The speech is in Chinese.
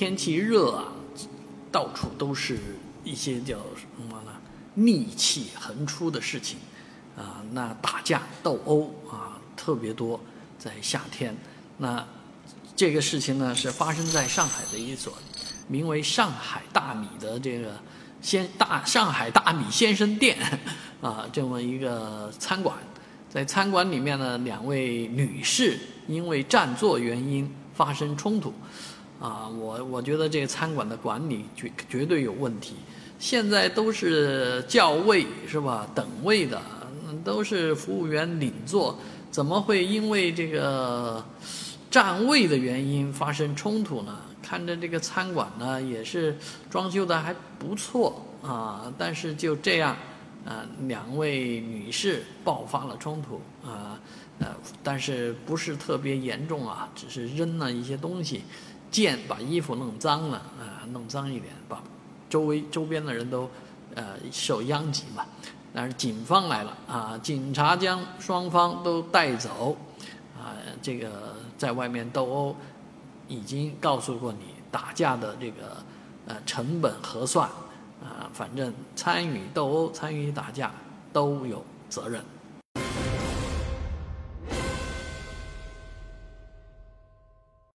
天气热啊，到处都是一些叫什么呢？戾气横出的事情啊，那打架斗殴啊特别多，在夏天。那这个事情呢，是发生在上海的一所名为“上海大米”的这个先大上海大米先生店啊，这么一个餐馆。在餐馆里面呢，两位女士因为占座原因发生冲突。啊，我我觉得这个餐馆的管理绝绝对有问题。现在都是叫位是吧？等位的，都是服务员领座，怎么会因为这个占位的原因发生冲突呢？看着这个餐馆呢，也是装修的还不错啊，但是就这样，啊，两位女士爆发了冲突啊，呃，但是不是特别严重啊，只是扔了一些东西。剑把衣服弄脏了啊，弄脏一点，把周围周边的人都呃受殃及嘛。但是警方来了啊，警察将双方都带走啊。这个在外面斗殴，已经告诉过你打架的这个呃成本核算啊，反正参与斗殴、参与打架都有责任。